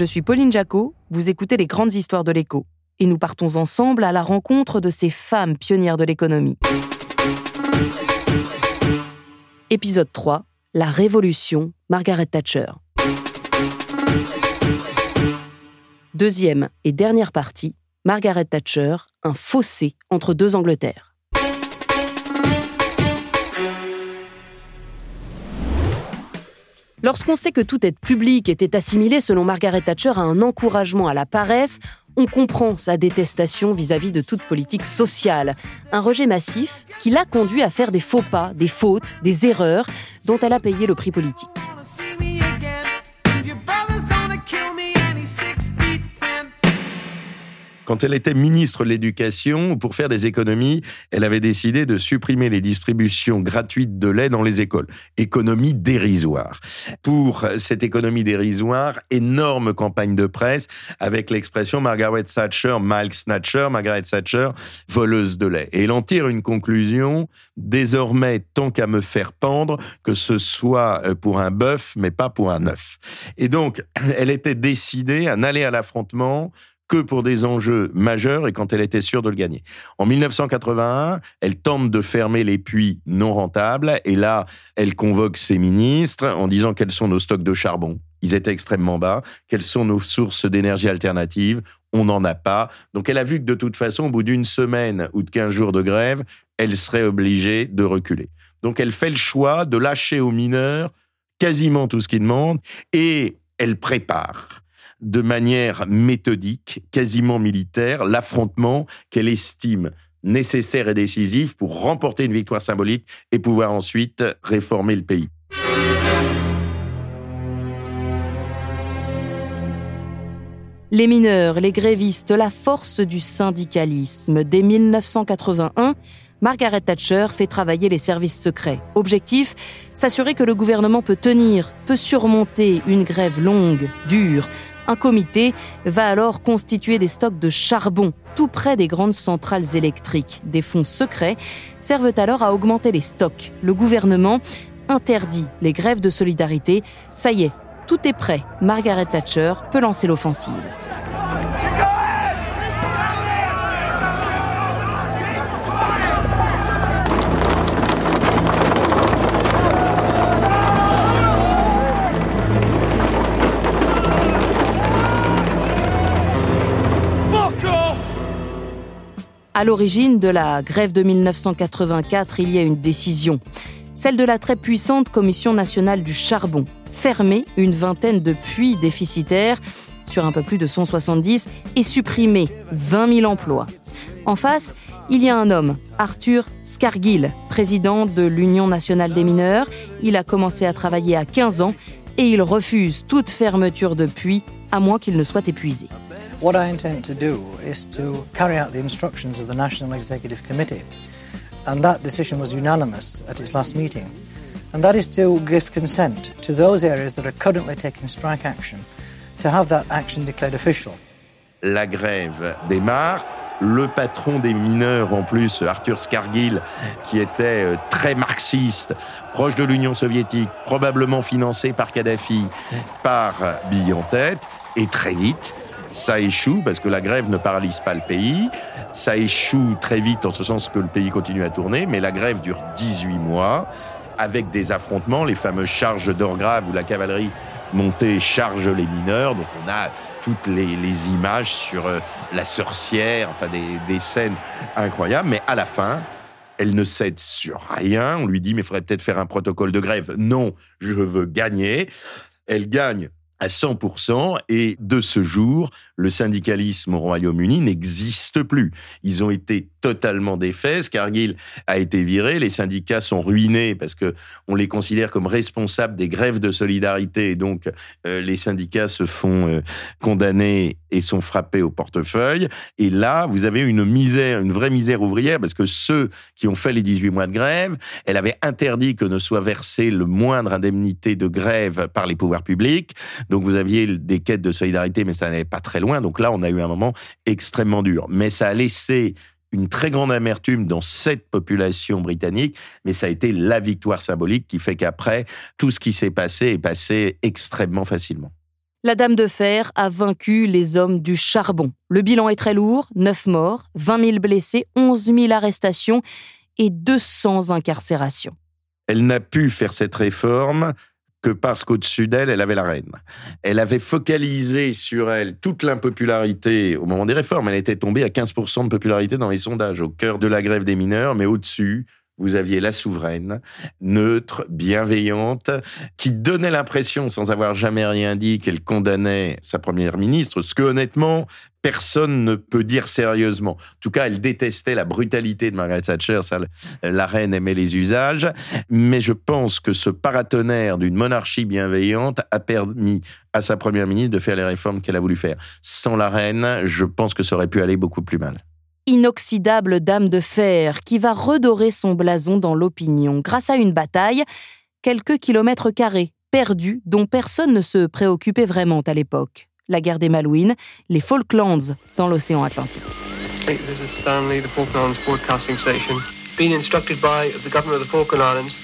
Je suis Pauline Jacot, vous écoutez les grandes histoires de l'écho. Et nous partons ensemble à la rencontre de ces femmes pionnières de l'économie. Épisode 3 La Révolution, Margaret Thatcher. Deuxième et dernière partie Margaret Thatcher, un fossé entre deux Angleterres. Lorsqu'on sait que toute aide publique était assimilée selon Margaret Thatcher à un encouragement à la paresse, on comprend sa détestation vis-à-vis de toute politique sociale. Un rejet massif qui l'a conduit à faire des faux pas, des fautes, des erreurs dont elle a payé le prix politique. Quand elle était ministre de l'Éducation, pour faire des économies, elle avait décidé de supprimer les distributions gratuites de lait dans les écoles. Économie dérisoire. Pour cette économie dérisoire, énorme campagne de presse avec l'expression Margaret Thatcher, Milk Snatcher, Margaret Thatcher, voleuse de lait. Et elle en tire une conclusion, désormais, tant qu'à me faire pendre, que ce soit euh, pour un bœuf, mais pas pour un œuf. Et donc, elle était décidée à n'aller à l'affrontement que pour des enjeux majeurs et quand elle était sûre de le gagner. En 1981, elle tente de fermer les puits non rentables et là, elle convoque ses ministres en disant quels sont nos stocks de charbon. Ils étaient extrêmement bas. Quelles sont nos sources d'énergie alternatives? On n'en a pas. Donc elle a vu que de toute façon, au bout d'une semaine ou de 15 jours de grève, elle serait obligée de reculer. Donc elle fait le choix de lâcher aux mineurs quasiment tout ce qu'ils demandent et elle prépare de manière méthodique, quasiment militaire, l'affrontement qu'elle estime nécessaire et décisif pour remporter une victoire symbolique et pouvoir ensuite réformer le pays. Les mineurs, les grévistes, la force du syndicalisme. Dès 1981, Margaret Thatcher fait travailler les services secrets. Objectif, s'assurer que le gouvernement peut tenir, peut surmonter une grève longue, dure, un comité va alors constituer des stocks de charbon tout près des grandes centrales électriques. Des fonds secrets servent alors à augmenter les stocks. Le gouvernement interdit les grèves de solidarité. Ça y est, tout est prêt. Margaret Thatcher peut lancer l'offensive. À l'origine de la grève de 1984, il y a une décision, celle de la très puissante Commission nationale du charbon, fermer une vingtaine de puits déficitaires sur un peu plus de 170 et supprimer 20 000 emplois. En face, il y a un homme, Arthur Scargill, président de l'Union nationale des mineurs. Il a commencé à travailler à 15 ans et il refuse toute fermeture de puits à moins qu'il ne soit épuisé. What I intend to do is to carry out the instructions of the National Executive Committee, and that decision was unanimous at its last meeting, and that is to give consent to those areas that are currently taking strike action to have that action declared official. La grève démarre. Le patron des mineurs, en plus, Arthur Scargill, qui était euh, très marxiste, proche de l'Union soviétique, probablement financé par Kadhafi, par Bill en tête, et très vite, ça échoue parce que la grève ne paralyse pas le pays. Ça échoue très vite en ce sens que le pays continue à tourner, mais la grève dure 18 mois avec des affrontements, les fameuses charges d'Orgrave où la cavalerie montée charge les mineurs. Donc on a toutes les, images sur euh, la sorcière, enfin des, des scènes incroyables. Mais à la fin, elle ne cède sur rien. On lui dit, mais il faudrait peut-être faire un protocole de grève. Non, je veux gagner. Elle gagne à 100%, et de ce jour, le syndicalisme au Royaume-Uni n'existe plus. Ils ont été totalement défaits. Cargill a été viré. Les syndicats sont ruinés parce que on les considère comme responsables des grèves de solidarité. Et donc, euh, les syndicats se font euh, condamner et sont frappés au portefeuille. Et là, vous avez une misère, une vraie misère ouvrière parce que ceux qui ont fait les 18 mois de grève, elle avait interdit que ne soit versé le moindre indemnité de grève par les pouvoirs publics. Donc, vous aviez des quêtes de solidarité, mais ça n'allait pas très loin. Donc là, on a eu un moment extrêmement dur. Mais ça a laissé une très grande amertume dans cette population britannique, mais ça a été la victoire symbolique qui fait qu'après, tout ce qui s'est passé est passé extrêmement facilement. La Dame de Fer a vaincu les hommes du charbon. Le bilan est très lourd 9 morts, 20 000 blessés, 11 000 arrestations et 200 incarcérations. Elle n'a pu faire cette réforme que parce qu'au-dessus d'elle, elle avait la reine. Elle avait focalisé sur elle toute l'impopularité au moment des réformes. Elle était tombée à 15% de popularité dans les sondages, au cœur de la grève des mineurs, mais au-dessus, vous aviez la souveraine, neutre, bienveillante, qui donnait l'impression, sans avoir jamais rien dit, qu'elle condamnait sa première ministre, ce que honnêtement, personne ne peut dire sérieusement. En tout cas, elle détestait la brutalité de Margaret Thatcher, la reine aimait les usages, mais je pense que ce paratonnerre d'une monarchie bienveillante a permis à sa première ministre de faire les réformes qu'elle a voulu faire. Sans la reine, je pense que ça aurait pu aller beaucoup plus mal inoxydable dame de fer qui va redorer son blason dans l'opinion grâce à une bataille, quelques kilomètres carrés, perdus, dont personne ne se préoccupait vraiment à l'époque. La guerre des Malouines, les Falklands dans l'océan Atlantique. This is Stanley, the Falklands Broadcasting Station. Been instructed by the government of the Falkland Islands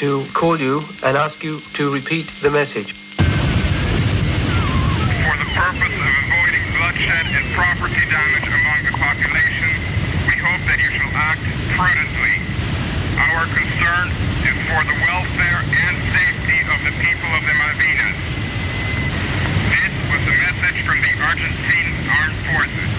to call you and ask you to repeat the message. For the purpose of avoiding bloodshed and property damage among the population, we hope that you shall act prudently. Our concern is for the welfare and safety of the people of the Malvinas. This was a message from the Argentine Armed Forces.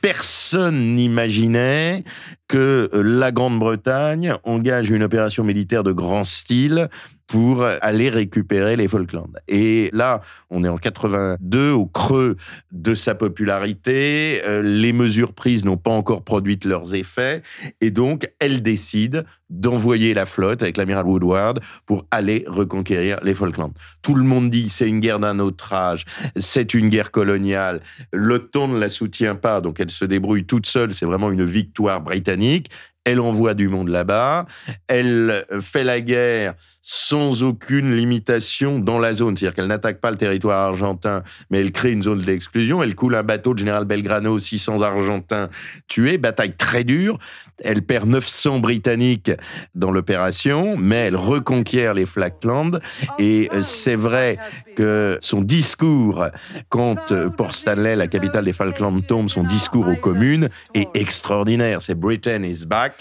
Personne n'imaginait que la Grande-Bretagne engage une opération militaire de grand style pour aller récupérer les Falklands. Et là, on est en 82, au creux de sa popularité. Euh, les mesures prises n'ont pas encore produit leurs effets. Et donc, elle décide d'envoyer la flotte avec l'amiral Woodward pour aller reconquérir les Falklands. Tout le monde dit c'est une guerre d'un autre âge, c'est une guerre coloniale. L'OTAN ne la soutient pas, donc elle se débrouille toute seule. C'est vraiment une victoire britannique elle envoie du monde là-bas, elle fait la guerre sans aucune limitation dans la zone, c'est-à-dire qu'elle n'attaque pas le territoire argentin, mais elle crée une zone d'exclusion, elle coule un bateau de général Belgrano, 600 Argentins tués, bataille très dure, elle perd 900 Britanniques dans l'opération, mais elle reconquiert les Falklands, et c'est vrai que son discours, quand Port Stanley, la capitale des Falklands, tombe, son discours aux communes est extraordinaire, c'est Britain is back,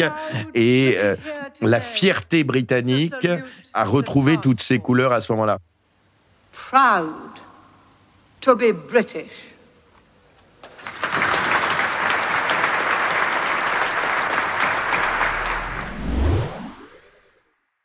et euh, la fierté britannique a retrouvé toutes ses couleurs à ce moment-là. Proud to be.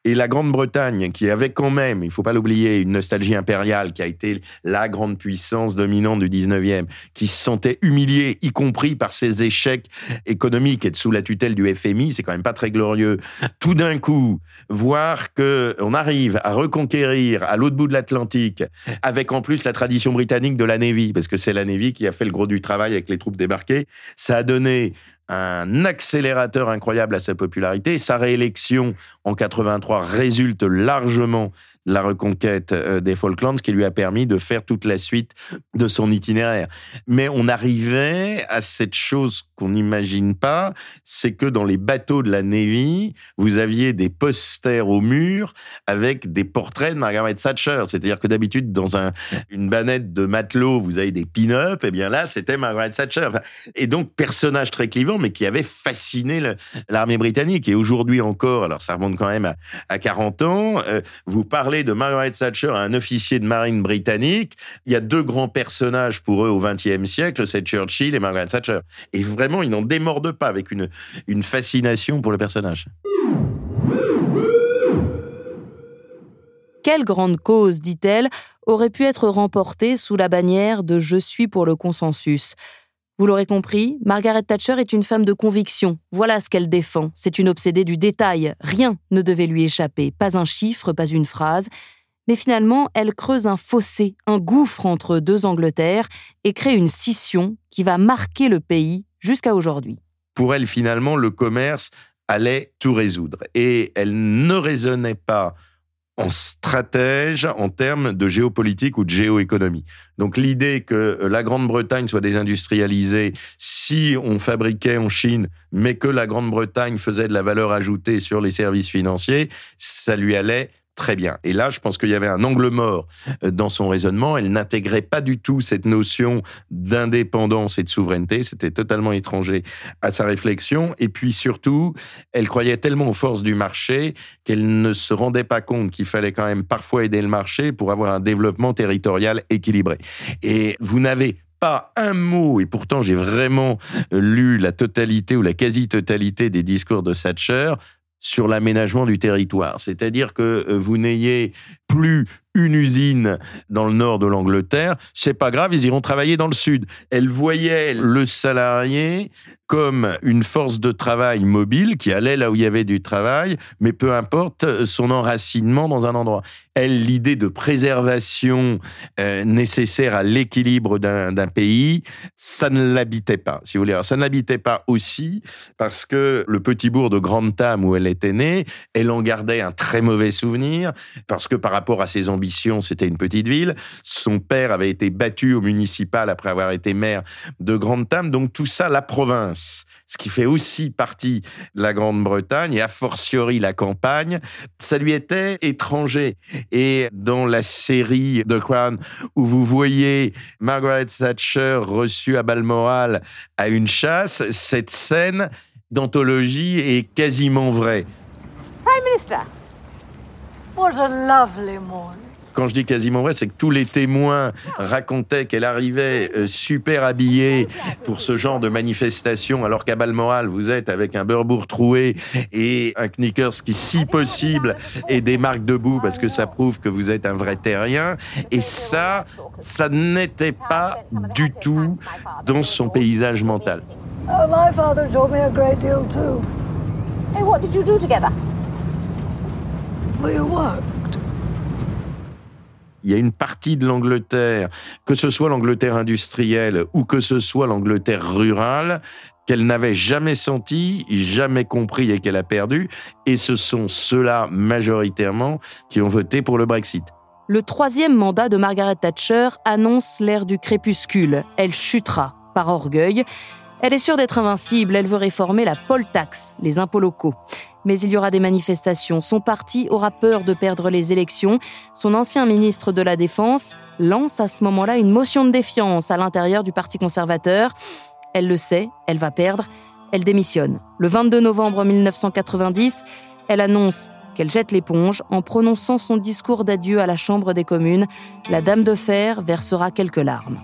Et la Grande-Bretagne, qui avait quand même, il faut pas l'oublier, une nostalgie impériale, qui a été la grande puissance dominante du 19e, qui se sentait humiliée, y compris par ses échecs économiques, être sous la tutelle du FMI, c'est quand même pas très glorieux. Tout d'un coup, voir que on arrive à reconquérir à l'autre bout de l'Atlantique, avec en plus la tradition britannique de la Navy, parce que c'est la Navy qui a fait le gros du travail avec les troupes débarquées, ça a donné un accélérateur incroyable à sa popularité. Sa réélection en 83 résulte largement la reconquête euh, des Falklands qui lui a permis de faire toute la suite de son itinéraire. Mais on arrivait à cette chose qu'on n'imagine pas, c'est que dans les bateaux de la Navy, vous aviez des posters au mur avec des portraits de Margaret Thatcher. C'est-à-dire que d'habitude, dans un, une banette de matelot, vous avez des pin-up, et bien là, c'était Margaret Thatcher. Et donc, personnage très clivant, mais qui avait fasciné l'armée britannique. Et aujourd'hui encore, alors ça remonte quand même à, à 40 ans, euh, vous parlez de Margaret Thatcher à un officier de marine britannique, il y a deux grands personnages pour eux au XXe siècle, c'est Churchill et Margaret Thatcher. Et vraiment, ils n'en démordent pas avec une, une fascination pour le personnage. Quelle grande cause, dit-elle, aurait pu être remportée sous la bannière de Je suis pour le consensus vous l'aurez compris, Margaret Thatcher est une femme de conviction. Voilà ce qu'elle défend. C'est une obsédée du détail. Rien ne devait lui échapper. Pas un chiffre, pas une phrase. Mais finalement, elle creuse un fossé, un gouffre entre deux Angleterres et crée une scission qui va marquer le pays jusqu'à aujourd'hui. Pour elle, finalement, le commerce allait tout résoudre. Et elle ne raisonnait pas en stratège en termes de géopolitique ou de géoéconomie. Donc l'idée que la Grande-Bretagne soit désindustrialisée si on fabriquait en Chine, mais que la Grande-Bretagne faisait de la valeur ajoutée sur les services financiers, ça lui allait très bien. Et là, je pense qu'il y avait un angle mort euh, dans son raisonnement. Elle n'intégrait pas du tout cette notion d'indépendance et de souveraineté. C'était totalement étranger à sa réflexion. Et puis surtout, elle croyait tellement aux forces du marché qu'elle ne se rendait pas compte qu'il fallait quand même parfois aider le marché pour avoir un développement territorial équilibré. Et vous n'avez pas un mot, et pourtant j'ai vraiment lu la totalité ou la quasi-totalité des discours de Thatcher, sur l'aménagement du territoire. C'est-à-dire que euh, vous n'ayez plus une usine dans le nord de l'Angleterre, c'est pas grave, ils iront travailler dans le sud. Elle voyait le salarié comme une force de travail mobile qui allait là où il y avait du travail, mais peu importe son enracinement dans un endroit. Elle, l'idée de préservation euh, nécessaire à l'équilibre d'un pays, ça ne l'habitait pas, si vous voulez. ça ne l'habitait pas aussi parce que le petit bourg de Grantham où elle était née, elle en gardait un très mauvais souvenir parce que par rapport à ses ambitions, c'était une petite ville. Son père avait été battu au municipal après avoir été maire de Grantham, donc tout ça, la province ce qui fait aussi partie de la Grande-Bretagne, et a fortiori la campagne, ça lui était étranger. Et dans la série The Crown, où vous voyez Margaret Thatcher reçue à Balmoral à une chasse, cette scène d'anthologie est quasiment vraie. Prime Minister, what a lovely morning. Quand je dis quasiment vrai, c'est que tous les témoins racontaient qu'elle arrivait euh, super habillée pour ce genre de manifestation, alors qu'à Balmoral, vous êtes avec un beurbourg troué et un knickers qui, si possible, est des marques debout parce que ça prouve que vous êtes un vrai terrien. Et ça, ça n'était pas du tout dans son paysage mental. Oh, my father me a great deal too. Hey, what did you do together? Il y a une partie de l'Angleterre, que ce soit l'Angleterre industrielle ou que ce soit l'Angleterre rurale, qu'elle n'avait jamais senti, jamais compris et qu'elle a perdu. Et ce sont ceux-là, majoritairement, qui ont voté pour le Brexit. Le troisième mandat de Margaret Thatcher annonce l'ère du crépuscule. Elle chutera par orgueil. Elle est sûre d'être invincible, elle veut réformer la poll tax, les impôts locaux. Mais il y aura des manifestations. Son parti aura peur de perdre les élections. Son ancien ministre de la Défense lance à ce moment-là une motion de défiance à l'intérieur du Parti conservateur. Elle le sait, elle va perdre. Elle démissionne. Le 22 novembre 1990, elle annonce qu'elle jette l'éponge en prononçant son discours d'adieu à la Chambre des communes. La Dame de Fer versera quelques larmes.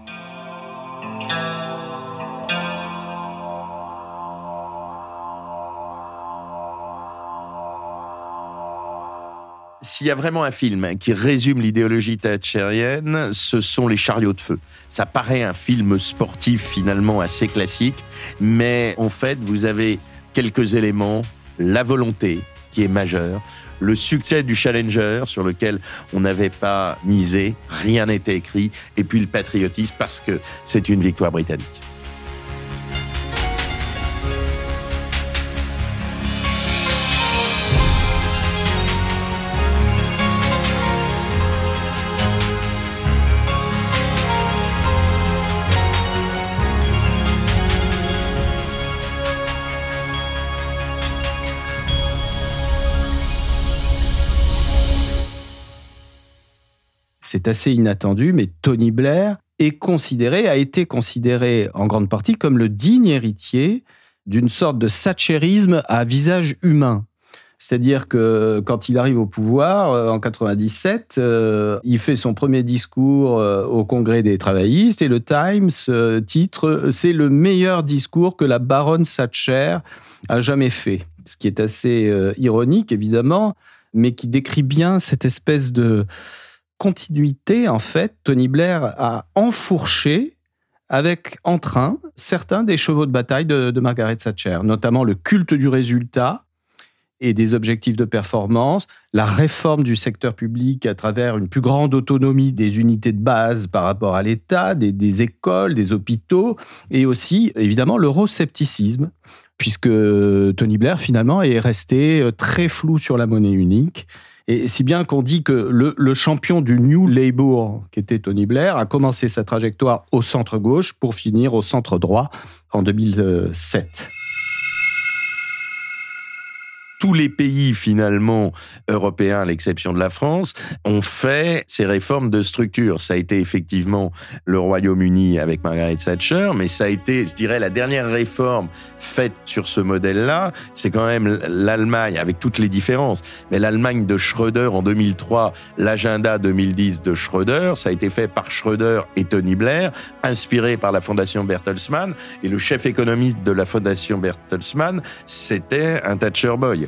S'il y a vraiment un film qui résume l'idéologie thatchérienne, ce sont les chariots de feu. Ça paraît un film sportif finalement assez classique, mais en fait, vous avez quelques éléments, la volonté qui est majeure, le succès du Challenger sur lequel on n'avait pas misé, rien n'était écrit, et puis le patriotisme parce que c'est une victoire britannique. C'est assez inattendu, mais Tony Blair est considéré, a été considéré en grande partie comme le digne héritier d'une sorte de satchérisme à visage humain. C'est-à-dire que quand il arrive au pouvoir euh, en 97, euh, il fait son premier discours euh, au Congrès des travaillistes et le Times titre c'est le meilleur discours que la baronne Thatcher a jamais fait. Ce qui est assez ironique évidemment, mais qui décrit bien cette espèce de continuité, en fait, Tony Blair a enfourché avec entrain certains des chevaux de bataille de, Margaret Thatcher, notamment le culte du résultat et des objectifs de performance, la réforme du secteur public à travers une plus grande autonomie des unités de base par rapport à l'État, des, des, écoles, des hôpitaux, et aussi évidemment l'euroscepticisme, puisque Tony Blair finalement est resté euh, très flou sur la monnaie unique et si bien qu'on dit que le, champion du New Labour, qui était Tony Blair, a commencé sa trajectoire au centre-gauche pour finir au centre-droit en 2007. Tous les pays finalement européens, à l'exception de la France, ont fait ces réformes de structure. Ça a été effectivement le Royaume-Uni avec Margaret Thatcher, mais ça a été, je dirais, la dernière réforme faite sur ce modèle-là. C'est quand même l'Allemagne, avec toutes les différences, mais l'Allemagne de Schröder en 2003, l'agenda 2010 de Schröder, ça a été fait par Schröder et Tony Blair, inspiré par la fondation Bertelsmann, et le chef économiste de la fondation Bertelsmann, c'était un Thatcher Boy.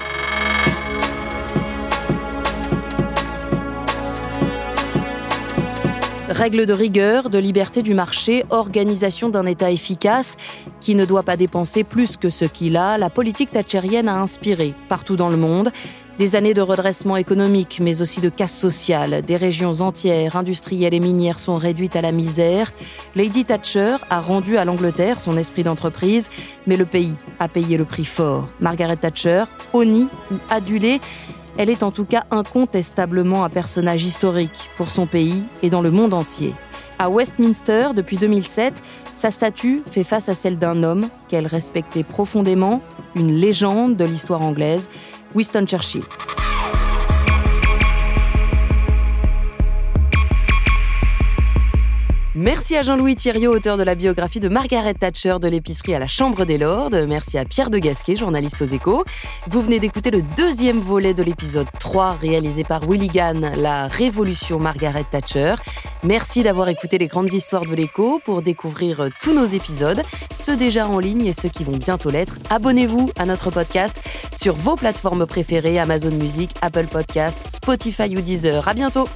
Règles de rigueur, de liberté du marché, organisation d'un État efficace qui ne doit pas dépenser plus que ce qu'il a, la politique thatchérienne a inspiré partout dans le monde des années de redressement économique, mais aussi de casse sociale. Des régions entières, industrielles et minières, sont réduites à la misère. Lady Thatcher a rendu à l'Angleterre son esprit d'entreprise, mais le pays a payé le prix fort. Margaret Thatcher, honnie ou adulée, elle est en tout cas incontestablement un personnage historique pour son pays et dans le monde entier. À Westminster, depuis 2007, sa statue fait face à celle d'un homme qu'elle respectait profondément, une légende de l'histoire anglaise, Winston Churchill. Merci à Jean-Louis Thiriot, auteur de la biographie de Margaret Thatcher de l'épicerie à la Chambre des Lords. Merci à Pierre de Gasquet, journaliste aux échos. Vous venez d'écouter le deuxième volet de l'épisode 3 réalisé par Willy La Révolution Margaret Thatcher. Merci d'avoir écouté les grandes histoires de l'écho pour découvrir tous nos épisodes, ceux déjà en ligne et ceux qui vont bientôt l'être. Abonnez-vous à notre podcast sur vos plateformes préférées, Amazon Music, Apple Podcast, Spotify ou Deezer. À bientôt!